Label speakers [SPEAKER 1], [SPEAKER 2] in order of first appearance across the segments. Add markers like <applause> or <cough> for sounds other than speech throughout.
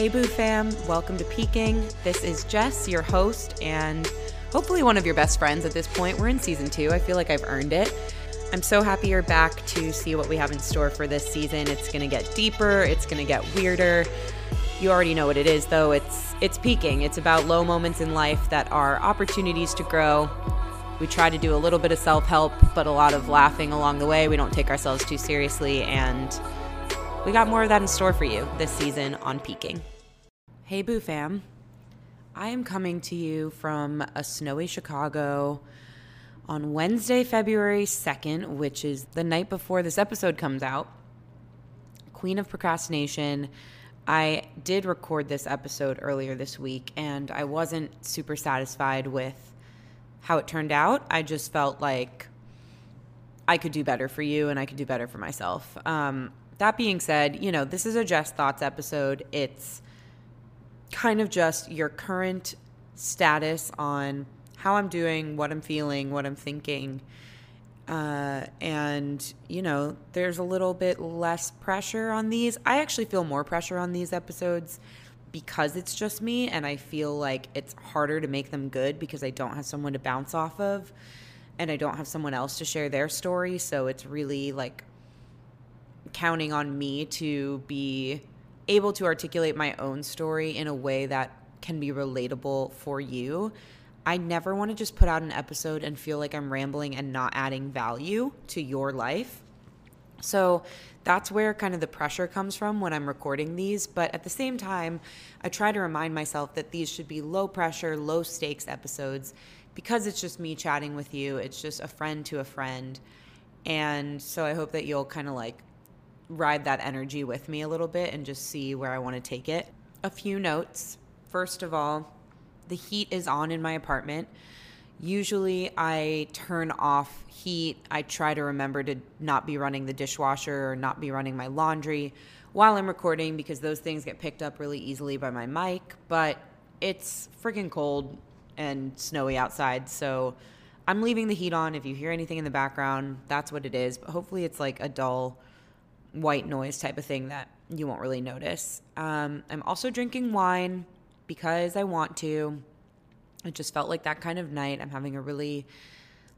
[SPEAKER 1] Hey Boo fam, welcome to Peaking. This is Jess, your host, and hopefully one of your best friends at this point. We're in season two. I feel like I've earned it. I'm so happy you're back to see what we have in store for this season. It's going to get deeper, it's going to get weirder. You already know what it is though. It's it's peaking. It's about low moments in life that are opportunities to grow. We try to do a little bit of self-help, but a lot of laughing along the way. We don't take ourselves too seriously and we got more of that in store for you this season on Peaking. Hey, Boo Fam. I am coming to you from a snowy Chicago on Wednesday, February 2nd, which is the night before this episode comes out. Queen of Procrastination. I did record this episode earlier this week and I wasn't super satisfied with how it turned out. I just felt like I could do better for you and I could do better for myself. Um, that being said, you know, this is a Just Thoughts episode. It's kind of just your current status on how I'm doing, what I'm feeling, what I'm thinking. Uh, and, you know, there's a little bit less pressure on these. I actually feel more pressure on these episodes because it's just me, and I feel like it's harder to make them good because I don't have someone to bounce off of and I don't have someone else to share their story. So it's really like counting on me to be able to articulate my own story in a way that can be relatable for you. I never want to just put out an episode and feel like I'm rambling and not adding value to your life. So that's where kind of the pressure comes from when I'm recording these. But at the same time, I try to remind myself that these should be low pressure, low stakes episodes because it's just me chatting with you. It's just a friend to a friend. And so I hope that you'll kind of like ride that energy with me a little bit and just see where I want to take it. A few notes. First of all, the heat is on in my apartment. Usually I turn off heat. I try to remember to not be running the dishwasher or not be running my laundry while I'm recording because those things get picked up really easily by my mic. But it's freaking cold and snowy outside. So I'm leaving the heat on. If you hear anything in the background, that's what it is. But hopefully it's like a dull white noise type of thing that you won't really notice. Um, I'm also drinking wine because I want to. It just felt like that kind of night. I'm having a really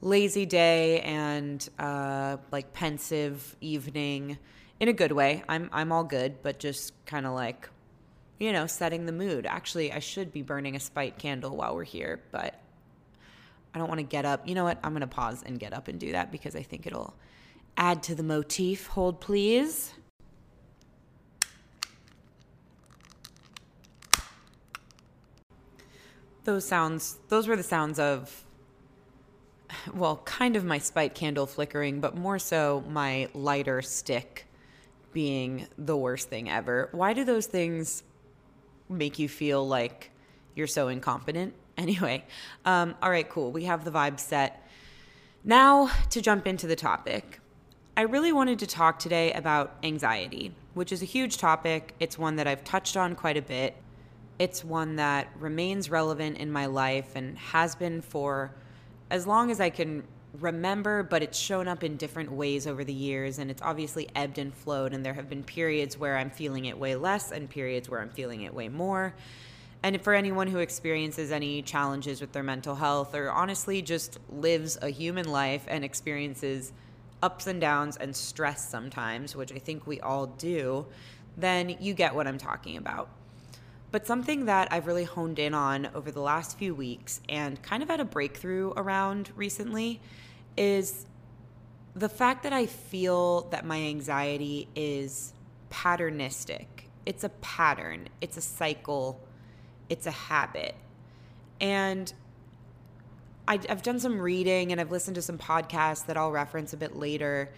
[SPEAKER 1] lazy day and uh, like pensive evening in a good way. I'm I'm all good, but just kind of like you know, setting the mood. Actually, I should be burning a spite candle while we're here, but I don't want to get up. You know what? I'm going to pause and get up and do that because I think it'll add to the motif. Hold, please. Those sounds, those were the sounds of, well, kind of my spite candle flickering, but more so my lighter stick being the worst thing ever. Why do those things make you feel like you're so incompetent? <laughs> Anyway, um, all right, cool. We have the vibe set. Now to jump into the topic. I really wanted to talk today about anxiety, which is a huge topic. It's one that I've touched on quite a bit. It's one that remains relevant in my life and has been for as long as I can remember, but it's shown up in different ways over the years. And it's obviously ebbed and flowed. And there have been periods where I'm feeling it way less and periods where I'm feeling it way more. And for anyone who experiences any challenges with their mental health or honestly just lives a human life and experiences ups and downs and stress sometimes, which I think we all do, then you get what I'm talking about. But something that I've really honed in on over the last few weeks and kind of had a breakthrough around recently is the fact that I feel that my anxiety is patternistic. It's a pattern, it's a cycle, it's a habit. And I, have done some reading and I've listened to some podcasts that I'll reference a bit later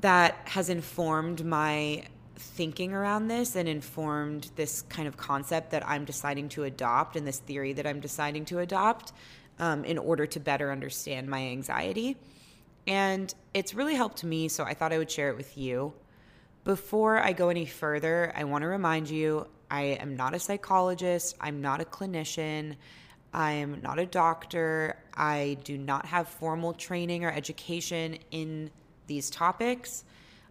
[SPEAKER 1] that has informed my thinking around this and informed this kind of concept that I'm deciding to adopt and this theory that I'm deciding to adopt um, in order to better understand my anxiety. And it's really helped me, so I thought I would share it with you. Before I go any further, I want to remind you I am not a psychologist, I'm not a clinician. I am not a doctor. I do not have formal training or education in these topics.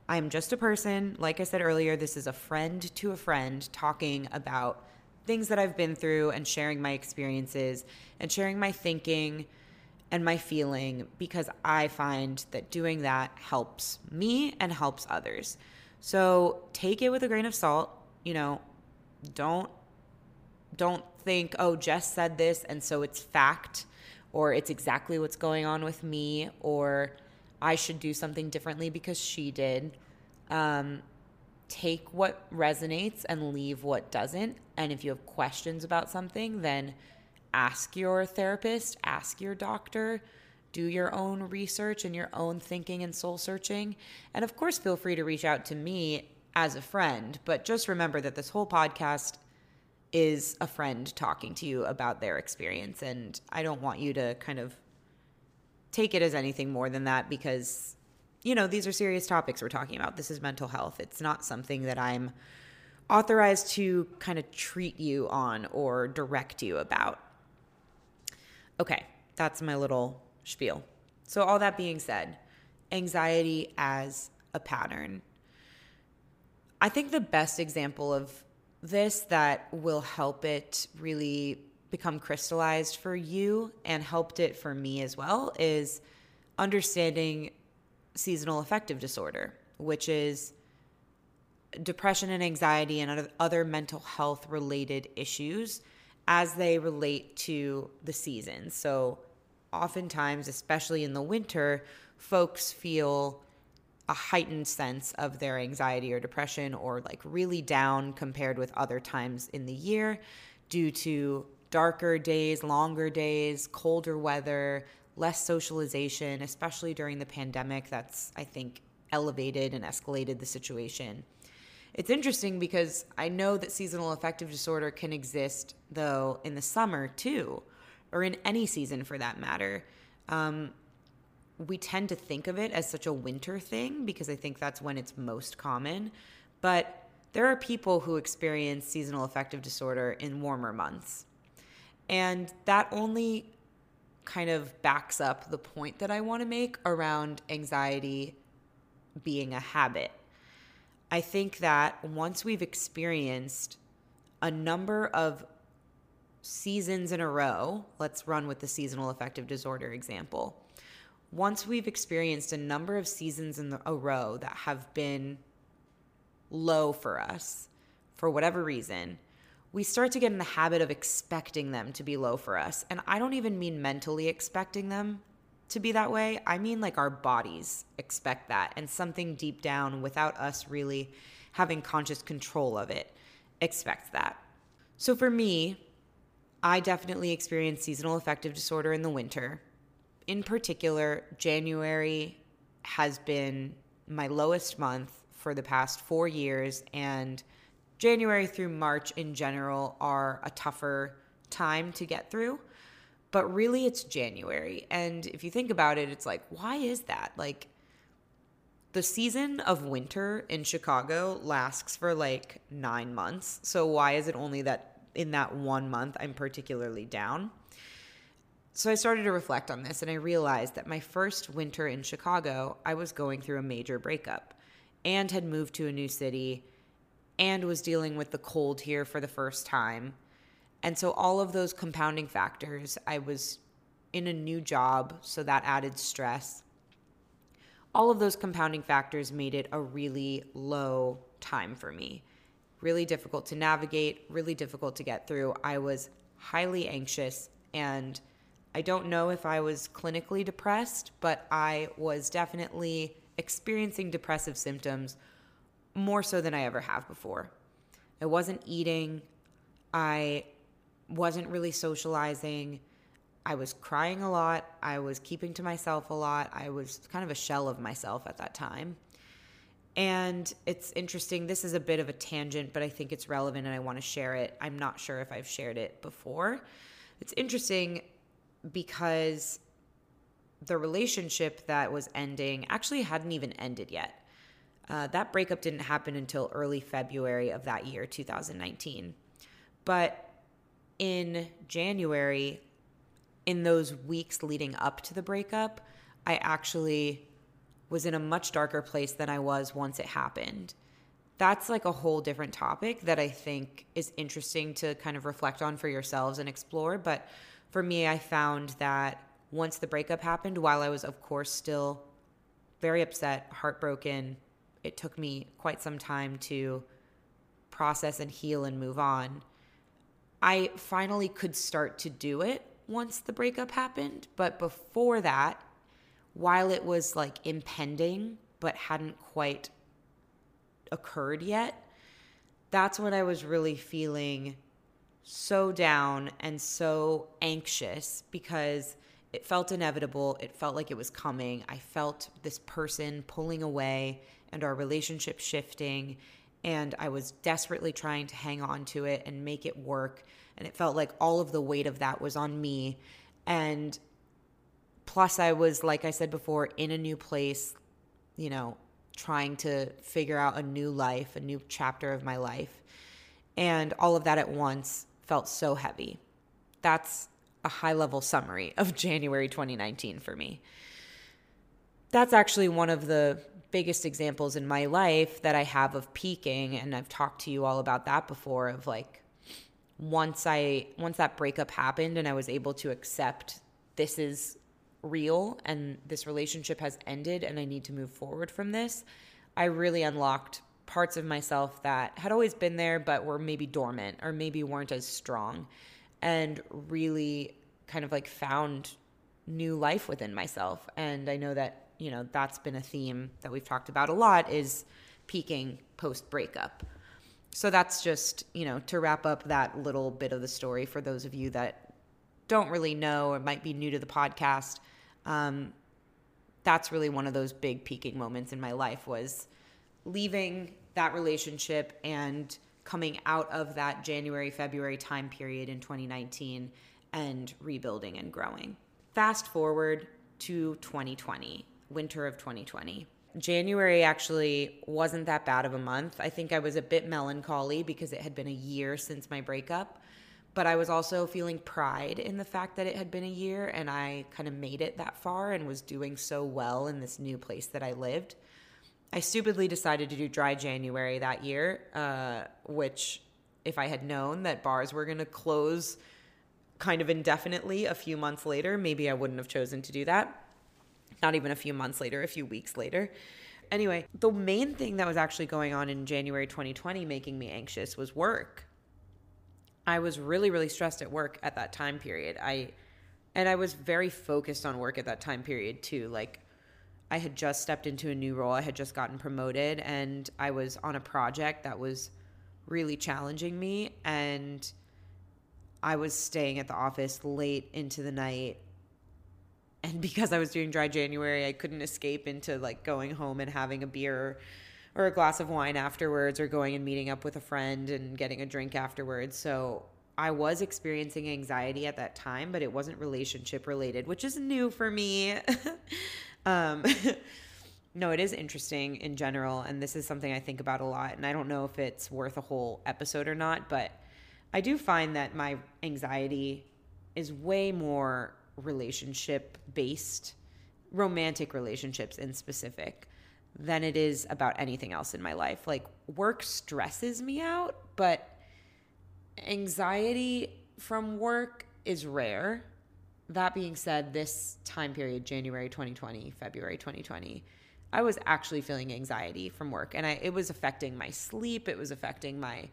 [SPEAKER 1] I'm just a person. Like I said earlier, this is a friend to a friend talking about things that I've been through and sharing my experiences and sharing my thinking and my feeling because I find that doing that helps me and helps others. So take it with a grain of salt. You know, don't don't think, oh, Jess said this and so it's fact or it's exactly what's going on with me or I should do something differently because she did. Um, take what resonates and leave what doesn't. And if you have questions about something, then ask your therapist, ask your doctor, do your own research and your own thinking and soul searching. And of course, feel free to reach out to me as a friend. But just remember that this whole podcast is a friend talking to you about their experience. And I don't want you to kind of take it as anything more than that because, you know, these are serious topics we're talking about. This is mental health. It's not something that I'm authorized to kind of treat you on or direct you about. Okay, that's my little spiel. So, all that being said, anxiety as a pattern. I think the best example of this that will help it really become crystallized for you and helped it for me as well is understanding seasonal affective disorder, which is depression and anxiety and other mental health related issues as they relate to the seasons. So, oftentimes, especially in the winter, folks feel a heightened sense of their anxiety or depression or like really down compared with other times in the year due to darker days, longer days, colder weather, less socialization, especially during the pandemic. That's, I think, elevated and escalated the situation. It's interesting because I know that seasonal affective disorder can exist, though, in the summer too, or in any season for that matter. Um, we tend to think of it as such a winter thing because I think that's when it's most common. But there are people who experience seasonal affective disorder in warmer months. And that only kind of backs up the point that I want to make around anxiety being a habit. I think that once we've experienced a number of seasons in a row, let's run with the seasonal affective disorder example. Once we've experienced a number of seasons in a row that have been low for us for whatever reason, we start to get in the habit of expecting them to be low for us. And I don't even mean mentally expecting them to be that way. I mean, like our bodies expect that, and something deep down without us really having conscious control of it expects that. So for me, I definitely experience seasonal affective disorder in the winter. In particular, January has been my lowest month for the past four years, and January through March in general are a tougher time to get through. But really, it's January. And if you think about it, it's like, why is that? Like, the season of winter in Chicago lasts for like nine months. So, why is it only that in that one month I'm particularly down? So, I started to reflect on this and I realized that my first winter in Chicago, I was going through a major breakup and had moved to a new city and was dealing with the cold here for the first time. And so, all of those compounding factors, I was in a new job, so that added stress. All of those compounding factors made it a really low time for me. Really difficult to navigate, really difficult to get through. I was highly anxious, and I don't know if I was clinically depressed, but I was definitely experiencing depressive symptoms more so than I ever have before. I wasn't eating. I wasn't really socializing. I was crying a lot. I was keeping to myself a lot. I was kind of a shell of myself at that time. And it's interesting. This is a bit of a tangent, but I think it's relevant and I want to share it. I'm not sure if I've shared it before. It's interesting because the relationship that was ending actually hadn't even ended yet. Uh, that breakup didn't happen until early February of that year, 2019. But in January, in those weeks leading up to the breakup, I actually was in a much darker place than I was once it happened. That's like a whole different topic that I think is interesting to kind of reflect on for yourselves and explore. But for me, I found that once the breakup happened, while I was, of course, still very upset, heartbroken, it took me quite some time to process and heal and move on. I finally could start to do it once the breakup happened. But before that, while it was like impending but hadn't quite occurred yet, that's when I was really feeling so down and so anxious because it felt inevitable. It felt like it was coming. I felt this person pulling away and our relationship shifting. And I was desperately trying to hang on to it and make it work. And it felt like all of the weight of that was on me. And plus, I was, like I said before, in a new place, you know, trying to figure out a new life, a new chapter of my life. And all of that at once felt so heavy. That's a high level summary of <laughs> January 2019 for me. That's actually one of the biggest examples in my life that I have of peaking and I've talked to you all about that before of like once I once that breakup happened and I was able to accept this is real and this relationship has ended and I need to move forward from this, I really unlocked parts of myself that had always been there but were maybe dormant or maybe weren't as strong and really kind of like found new life within myself. And I know that you know that's been a theme that we've talked about a lot is peaking post breakup so that's just you know to wrap up that little bit of the story for those of you that don't really know or might be new to the podcast um, that's really one of those big peaking moments in my life was leaving that relationship and coming out of that January, February time period in 2019 and rebuilding and growing. Fast forward to 2020 winter of 2020. January actually wasn't that bad of a month. I think I was a bit melancholy because it had been a year since my breakup, but I was also feeling pride in the fact that it had been a year and I kind of made it that far and was doing so well in this new place that I lived. I stupidly decided to do dry January that year, uh, which, if I had known that bars were going to close kind of indefinitely a few months later, maybe I wouldn't have chosen to do that not even a few months later, a few weeks later. Anyway, the main thing that was actually going on in January 2020 making me anxious was work. I was really really stressed at work at that time period. I and I was very focused on work at that time period too. Like I had just stepped into a new role. I had just gotten promoted and I was on a project that was really challenging me and I was staying at the office late into the night and <laughs> because I was doing dry January, I couldn't escape into like going home and having a beer or a glass of wine afterwards or going and meeting up with a friend and getting a drink afterwards. So I was experiencing anxiety at that time, but it wasn't relationship related, which is new for me. <laughs> um, <laughs> no, it is interesting in general. And this is something I think about a lot. And I don't know if it's worth a whole episode or not, but I do find that my anxiety is way more relationship based, romantic relationships in specific, than it is about anything else in my life. Like work stresses me out, but anxiety from work is rare. That being said, this time period, January 2020, February 2020, I was actually feeling anxiety from work and I, it was affecting my sleep. It was affecting my,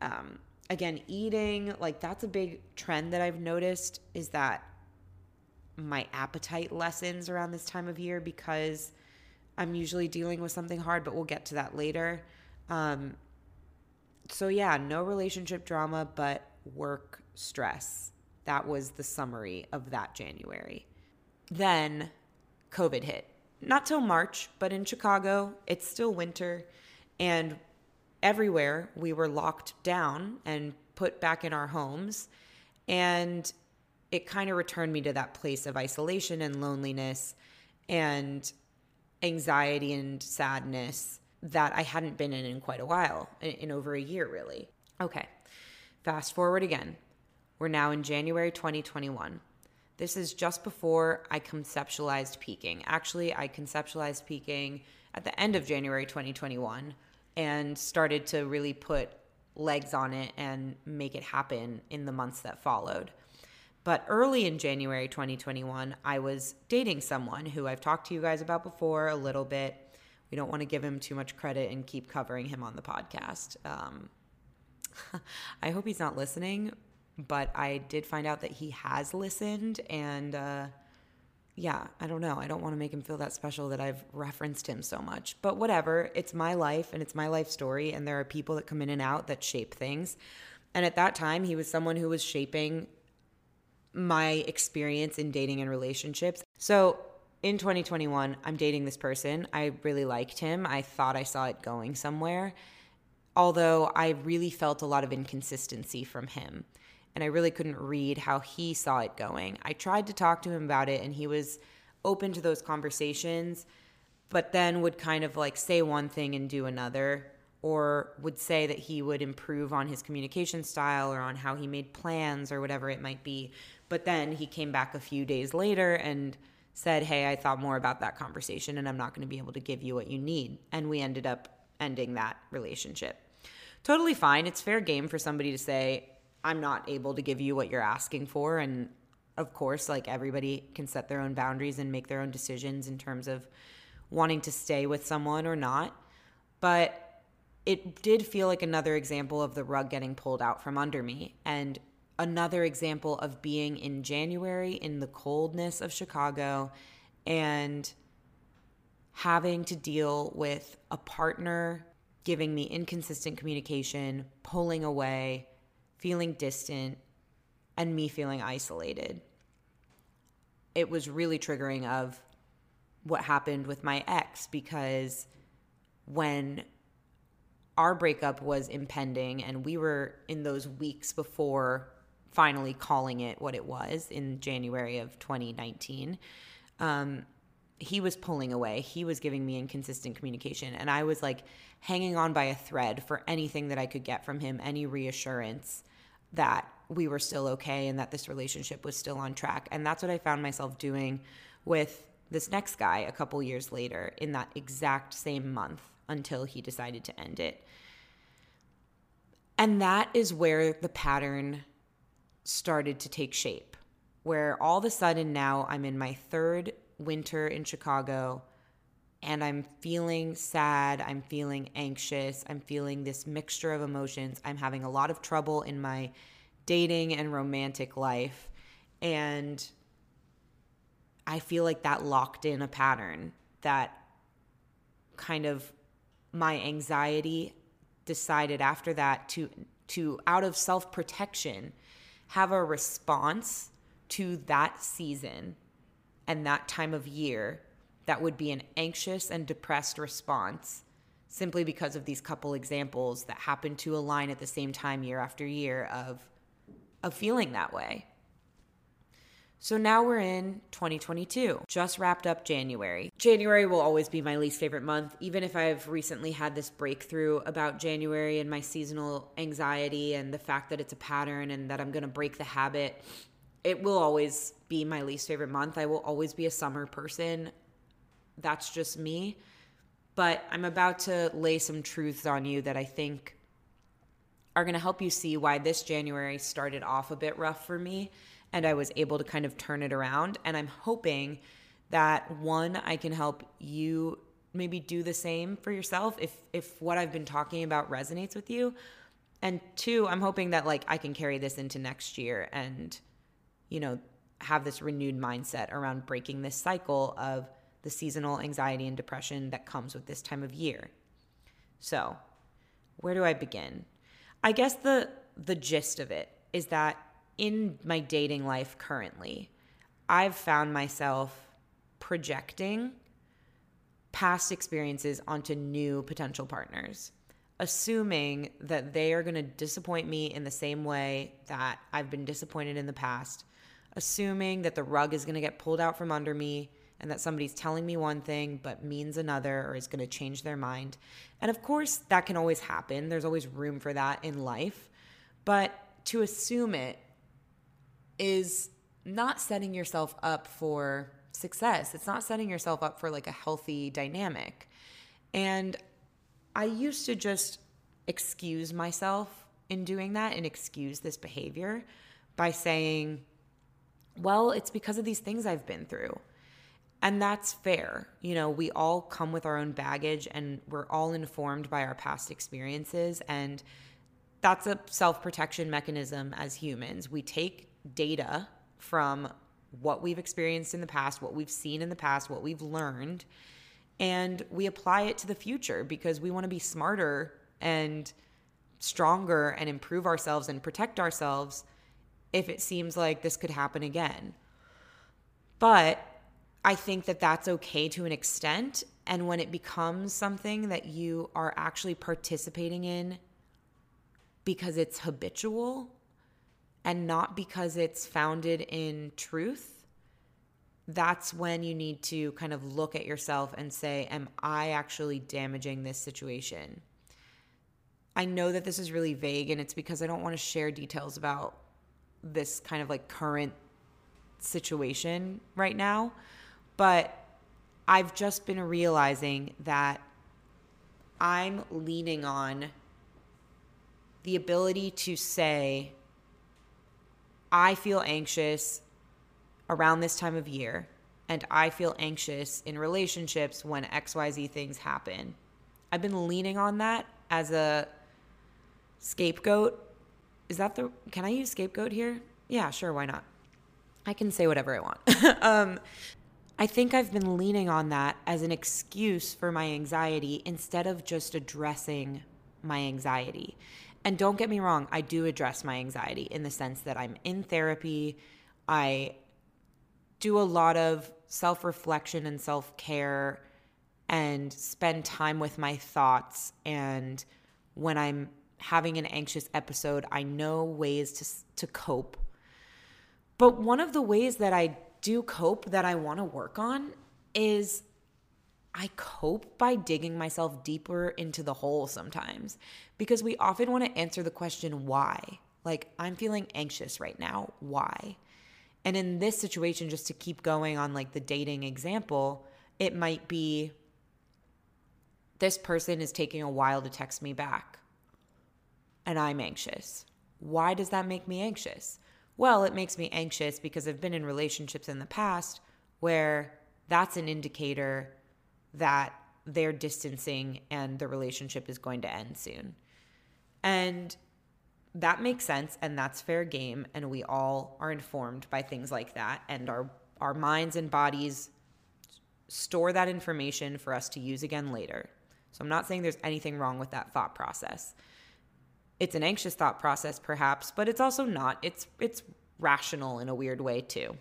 [SPEAKER 1] um, again, eating. Like that's a big trend that I've noticed is that my appetite lessens around this time of year because I'm usually dealing with something hard, but we'll get to that later. Um, so, yeah, no relationship drama, but work stress. That was the summary of that January. Then COVID hit. Not till March, but in Chicago, it's still winter. And everywhere we were locked down and put back in our homes. And it kind of returned me to that place of isolation and loneliness and anxiety and sadness that I hadn't been in in quite a while, in, over a year, really. Okay, fast forward again. We're now in January 2021. This is just before I conceptualized peaking. Actually, I conceptualized peaking at the end of January 2021 and started to really put legs on it and make it happen in the months that followed. But early in January 2021, I was dating someone who I've talked to you guys about before a little bit. We don't want to give him too much credit and keep covering him on the podcast. Um, <laughs> I hope he's not listening, but I did find out that he has listened. And uh, yeah, I don't know. I don't want to make him feel that special that I've referenced him so much. But whatever, it's my life and it's my life story. And there are people that come in and out that shape things. And at that time, he was someone who was shaping my experience in dating and relationships. So in 2021, I'm dating this person. I really liked him. I thought I saw it going somewhere, although I really felt a lot of inconsistency from him. And I really couldn't read how he saw it going. I tried to talk to him about it, and he was open to those conversations, but then would kind of like say one thing and do another, or would say that he would improve on his communication style or on how he made plans or whatever it might be. But then he came back a few days later and said, Hey, I thought more about that conversation and I'm not going to be able to give you what you need. And we ended up ending that relationship. Totally fine. It's fair game for somebody to say, I'm not able to give you what you're asking for. And of course, like everybody can set their own boundaries and make their own decisions in terms of wanting to stay with someone or not. But it did feel like another example of the rug getting pulled out from under me. And another example of being in January in the coldness of Chicago and having to deal with a partner giving me inconsistent communication, pulling away, feeling distant, and me feeling isolated. It was really triggering of what happened with my ex because when our breakup was impending and we were in those weeks before finally calling it what it was in January of 2019. Um, he was pulling away. He was giving me inconsistent communication. And I was like hanging on by a thread for anything that I could get from him, any reassurance that we were still okay and that this relationship was still on track. And that's what I found myself doing with this next guy a couple years later in that exact same month until he decided to end it. And that is where the pattern started to take shape, where all of a sudden now I'm in my third winter in Chicago and I'm feeling sad, I'm feeling anxious, I'm feeling this mixture of emotions. I'm having a lot of trouble in my dating and romantic life. And I feel like that locked in a pattern that kind of my anxiety decided after that to to out of self-protection have a response to that season and that time of year that would be an anxious and depressed response simply because of these couple examples that happen to align at the same time year after year of of feeling that way. So now we're in 2022. Just wrapped up January. January will always be my least favorite month, even if I've recently had this breakthrough about January and my seasonal anxiety and the fact that it's a pattern and that I'm going to break the habit. It will always be my least favorite month. I will always be a summer person. That's just me. But I'm about to lay some truths on you that I think are going to help you see why this January started off a bit rough for me and I was able to kind of turn it around. And I'm hoping that one, I can help you maybe do the same for yourself if if what I've been talking about resonates with you. And two, I'm hoping that like I can carry this into next year and you know, have this renewed mindset around breaking this cycle of the seasonal anxiety and depression that comes with this time of year. So, where do I begin? I guess the the gist of it is that in my dating life currently, I've found myself projecting past experiences onto new potential partners, assuming that they are going to disappoint me in the same way that I've been disappointed in the past, assuming that the rug is going to get pulled out from under me and that somebody's telling me one thing but means another or is going to change their mind. And of course, that can always happen. There's always room for that in life. But to assume it is not setting yourself up for success. It's not setting yourself up for like a healthy dynamic. And I used to just excuse myself in doing that and excuse this behavior by saying, well, it's because of these things I've been through. And that's fair. You know, we all come with our own baggage and we're all informed by our past experiences. And that's a self protection mechanism as humans. We take data from what we've experienced in the past, what we've seen in the past, what we've learned, and we apply it to the future because we want to be smarter and stronger and improve ourselves and protect ourselves if it seems like this could happen again. But I think that that's okay to an extent. And when it becomes something that you are actually participating in because it's habitual and not because it's founded in truth, that's when you need to kind of look at yourself and say, Am I actually damaging this situation? I know that this is really vague and it's because I don't want to share details about this kind of like current situation right now. But I've just been realizing that I'm leaning on the ability to say, I feel anxious around this time of year, and I feel anxious in relationships when XYZ things happen. I've been leaning on that as a scapegoat. Is that the, can I use scapegoat here? Yeah, sure, why not? I can say whatever I want. <laughs> um, I think I've been leaning on that as an excuse for my anxiety instead of just addressing my anxiety. And don't get me wrong, I do address my anxiety in the sense that I'm in therapy. I do a lot of self reflection and self care and spend time with my thoughts. And when I'm having an anxious episode, I know ways to, to cope. But one of the ways that I do cope that I want to work on is I cope by digging myself deeper into the hole sometimes because we often want to answer the question why. Like, I'm feeling anxious right now. Why? And in this situation, just to keep going on like the dating example, it might be this person is taking a while to text me back and I'm anxious. Why does that make me anxious? Well, it makes me anxious because I've been in relationships in the past where that's an indicator that they're distancing and the relationship is going to end soon. And that makes sense and that's fair game and we all are informed by things like that and our our minds and bodies store that information for us to use again later. So I'm not saying there's anything wrong with that thought process it's an anxious thought process perhaps but it's also not. It's it's rational in a weird way too.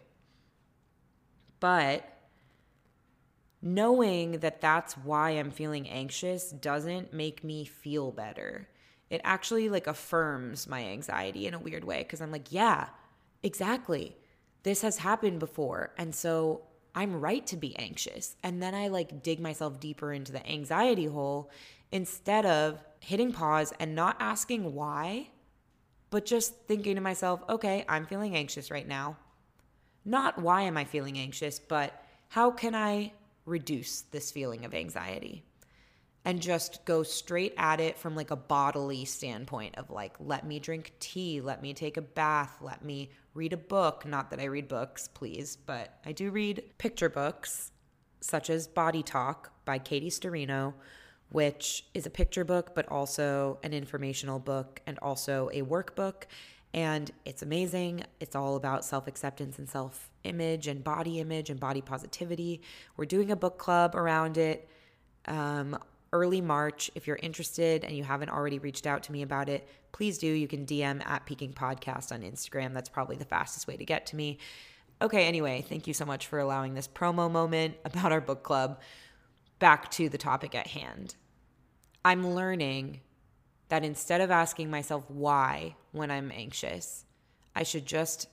[SPEAKER 1] But knowing that that's why i'm feeling anxious doesn't make me feel better. It actually like affirms my anxiety in a weird way because i'm like yeah exactly. This has happened before. And so i'm right to be anxious and then i like dig myself deeper into the anxiety hole instead of hitting pause and not asking why, but just thinking to myself, okay, I'm feeling anxious right now. Not why am I feeling anxious, but how can I reduce this feeling of anxiety? And just go straight at it from like a bodily standpoint of like, let me drink tea, let me take a bath, let me read a book. Not that I read books, please, but I do read picture books such as Body Talk by Katie Sturino, which is a picture book, but also an informational book and also a workbook. And it's amazing. It's all about self acceptance and self image and body image and body positivity. We're doing a book club around it um, early March. If you're interested and you haven't already reached out to me about it, please do. You can DM at Peaking Podcast on Instagram. That's probably the fastest way to get to me. Okay, anyway, thank you so much for allowing this promo moment <laughs> about our book club back to the topic at hand. I'm learning that instead of asking myself why when I'm anxious, I should just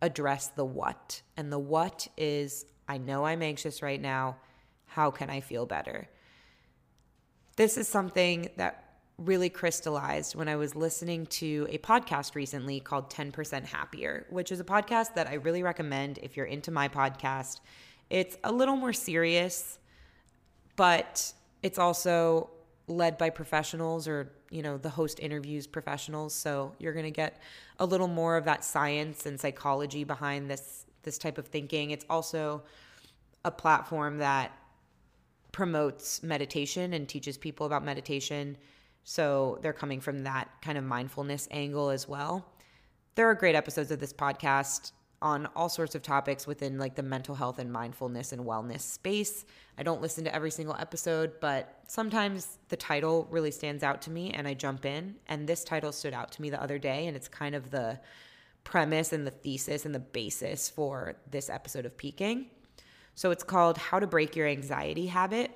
[SPEAKER 1] address the what. And the what is I know I'm anxious right now. How can I feel better? This is something that really crystallized when I was listening to a podcast recently called 10% Happier, which is a podcast that I really recommend if you're into my podcast. It's a little more serious, but it's also led by professionals or, you know, the host interviews professionals, so you're going to get a little more of that science and psychology behind this this type of thinking. It's also a platform that promotes meditation and teaches people about meditation so they're coming from that kind of mindfulness angle as well. There are great episodes of this podcast on all sorts of topics within like the mental health and mindfulness and wellness space. I don't listen to every single episode, but sometimes the title really stands out to me and I jump in. And this title stood out to me the other day, and it's kind of the premise and the thesis and the basis for this episode of Peaking. So it's called How to Break Your Anxiety Habit.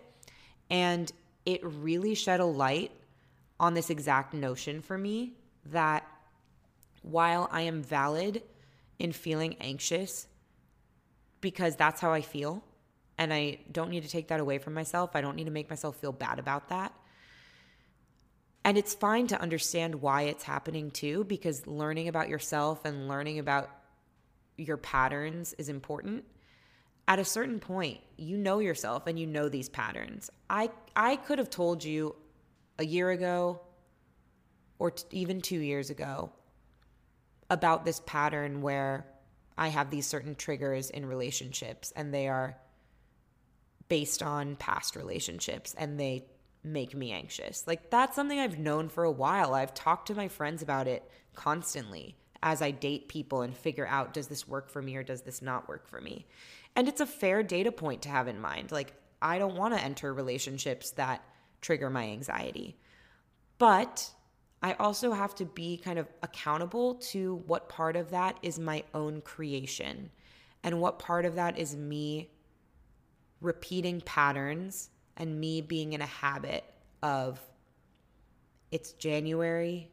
[SPEAKER 1] And it really shed a light on this exact notion for me that while I am valid in feeling anxious because that's how I feel, and I don't need to take that away from myself, I don't need to make myself feel bad about that. And it's fine to understand why it's happening too, because learning about yourself and learning about your patterns is important. At a certain point, you know yourself and you know these patterns. I I could have told you a year ago or t- even two years ago about this pattern where I have these certain triggers in relationships and they are based on past relationships and they make me anxious. Like that's something I've known for a while. I've talked to my friends about it constantly as I date people and figure out does this work for me or does this not work for me. And it's a fair data point to have in mind. Like I don't want to enter relationships that trigger my anxiety. But I also have to be kind of accountable to what part of that is my own creation and what part of that is me repeating patterns and me being in a habit of it's January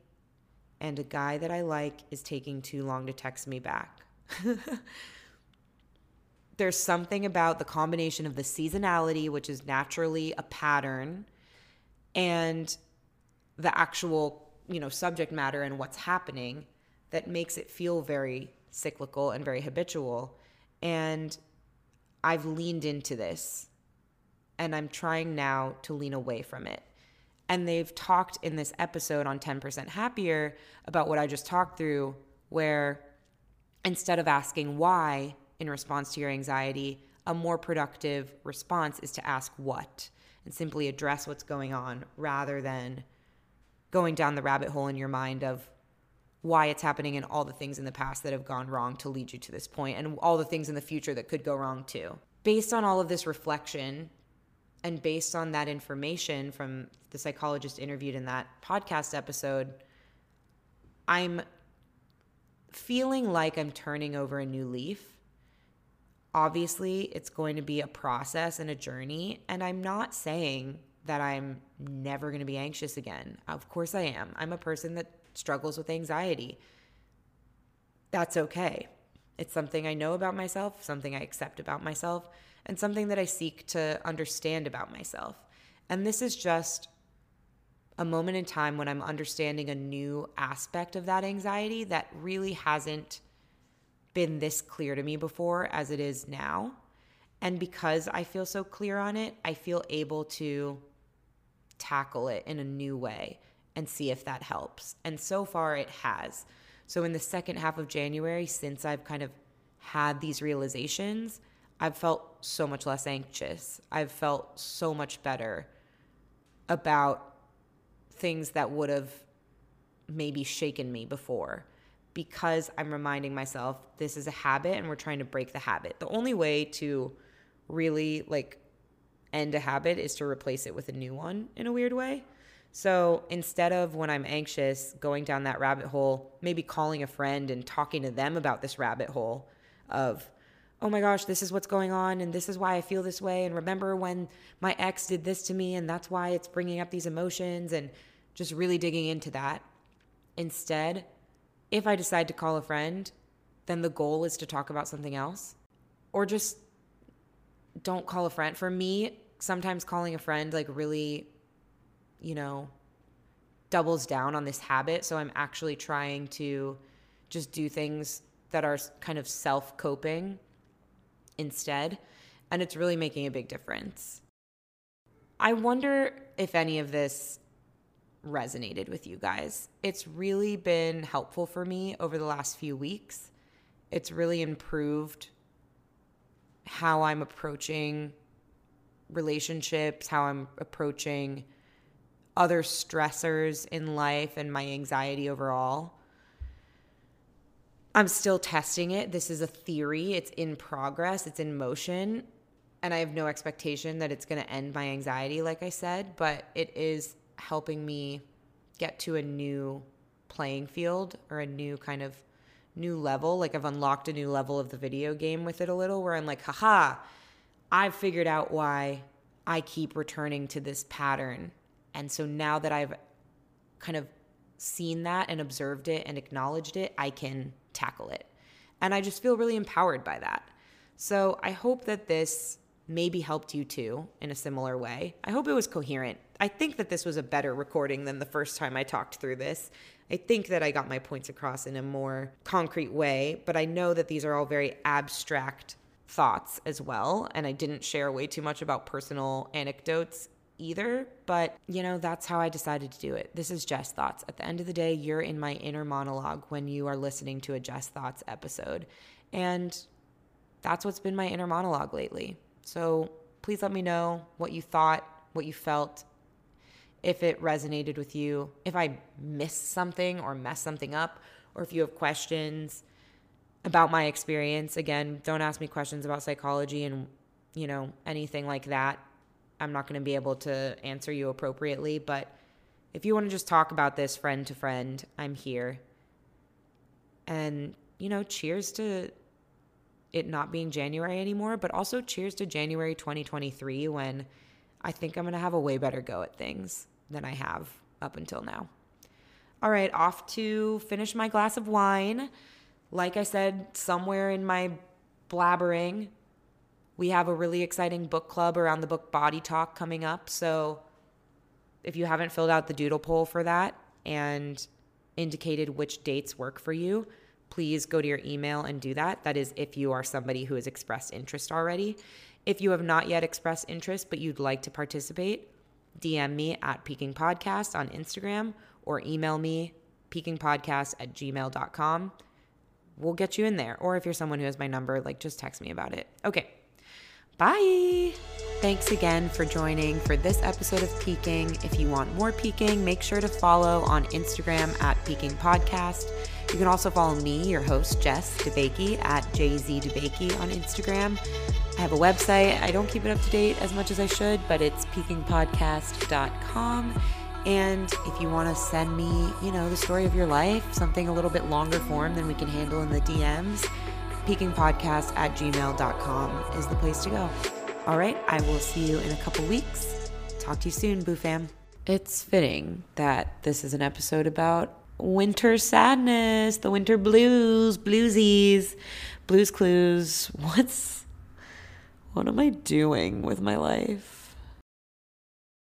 [SPEAKER 1] and a guy that I like is taking too long to text me back. <laughs> There's something about the combination of the seasonality, which is naturally a pattern, and the actual you know subject matter and what's happening that makes it feel very cyclical and very habitual. And i've leaned into this and i'm trying now to lean away from it. And they've talked in this episode on 10% happier about what i just talked through where instead of asking why in response to your anxiety a more productive response is to ask what and simply address what's going on rather than going down the rabbit hole in your mind of why it's happening and all the things in the past that have gone wrong to lead you to this point and all the things in the future that could go wrong too. Based on all of this reflection and based on that information from the psychologist interviewed in that podcast episode, I'm feeling like I'm turning over a new leaf. Obviously, it's going to be a process and a journey, and I'm not saying that I'm never going to be anxious again. Of course I am. I'm a person that struggles with anxiety. That's okay. It's something I know about myself, something I accept about myself, and something that I seek to understand about myself. And this is just a moment in time when I'm understanding a new aspect of that anxiety that really hasn't been this clear to me before as it is now. And because I feel so clear on it, I feel able to tackle it in a new way and see if that helps. And so far, it has. So, in the second half of January, since I've kind of had these realizations, I've felt so much less anxious. I've felt so much better about things that would have maybe shaken me before because I'm reminding myself this is a habit and we're trying to break the habit. The only way to really like end a habit is to replace it with a new one in a weird way. So instead of when I'm anxious going down that rabbit hole, maybe calling a friend and talking to them about this rabbit hole of, oh my gosh, this is what's going on and this is why I feel this way. And remember when my ex did this to me and that's why it's bringing up these emotions and just really digging into that. Instead, if I decide to call a friend, then the goal is to talk about something else or just don't call a friend. For me, sometimes calling a friend like really, you know, doubles down on this habit. So I'm actually trying to just do things that are kind of self coping instead. And it's really making a big difference. I wonder if any of this resonated with you guys. It's really been helpful for me over the last few weeks. It's really improved how I'm approaching relationships, how I'm approaching other stressors in life and my anxiety overall. I'm still testing it. This is a theory, it's in progress, it's in motion. And I have no expectation that it's going to end my anxiety, like I said, but it is helping me get to a new playing field or a new kind of new level. Like I've unlocked a new level of the video game with it a little where I'm like, haha, I've figured out why I keep returning to this pattern. And so now that I've kind of seen that and observed it and acknowledged it, I can tackle it. And I just feel really empowered by that. So I hope that this maybe helped you too in a similar way. I hope it was coherent. I think that this was a better recording than the first time I talked through this. I think that I got my points across in a more concrete way, but I know that these are all very abstract thoughts as well. And I didn't share way too much about personal anecdotes either, but you know, that's how I decided to do it. This is Jess Thoughts. At the end of the day, you're in my inner monologue when you are listening to a Jess Thoughts episode. And that's what's been my inner monologue lately. So please let me know what you thought, what you felt, if it resonated with you, if I missed something or messed something up, or if you have questions about my experience. Again, don't ask me questions about psychology and, you know, anything like that. I'm not going to be able to answer you appropriately, but if you want to just talk about this friend to friend, I'm here. And, you know, cheers to it not being January anymore, but also cheers to January 2023 when I think I'm going to have a way better go at things than I have up until now. All right, off to finish my glass of wine. Like I said, somewhere in my blabbering, we have a really exciting book club around the book Body Talk coming up. So if you haven't filled out the doodle poll for that and indicated which dates work for you, please go to your email and do that. That is if you are somebody who has expressed interest already. If you have not yet expressed interest but you'd like to participate, DM me at Peaking Podcast on Instagram or email me peakingpodcast at gmail.com. We'll get you in there. Or if you're someone who has my number, like just text me about it. Okay. Bye. Thanks again for joining for this episode of Peaking. If you want more Peaking, make sure to follow on Instagram at Peaking Podcast. You can also follow me, your host, Jess DeBakey, at JZDeBakey on Instagram. I have a website. I don't keep it up to date as much as I should, but it's peakingpodcast.com. And if you want to send me, you know, the story of your life, something a little bit longer form than we can handle in the DMs, peakingpodcast at gmail.com is the place to go. All right, I will see you in a couple weeks. Talk to you soon, Boo Fam. It's fitting that this is an episode about winter sadness, the winter blues, bluesies, blues clues. What's what am I doing with my life?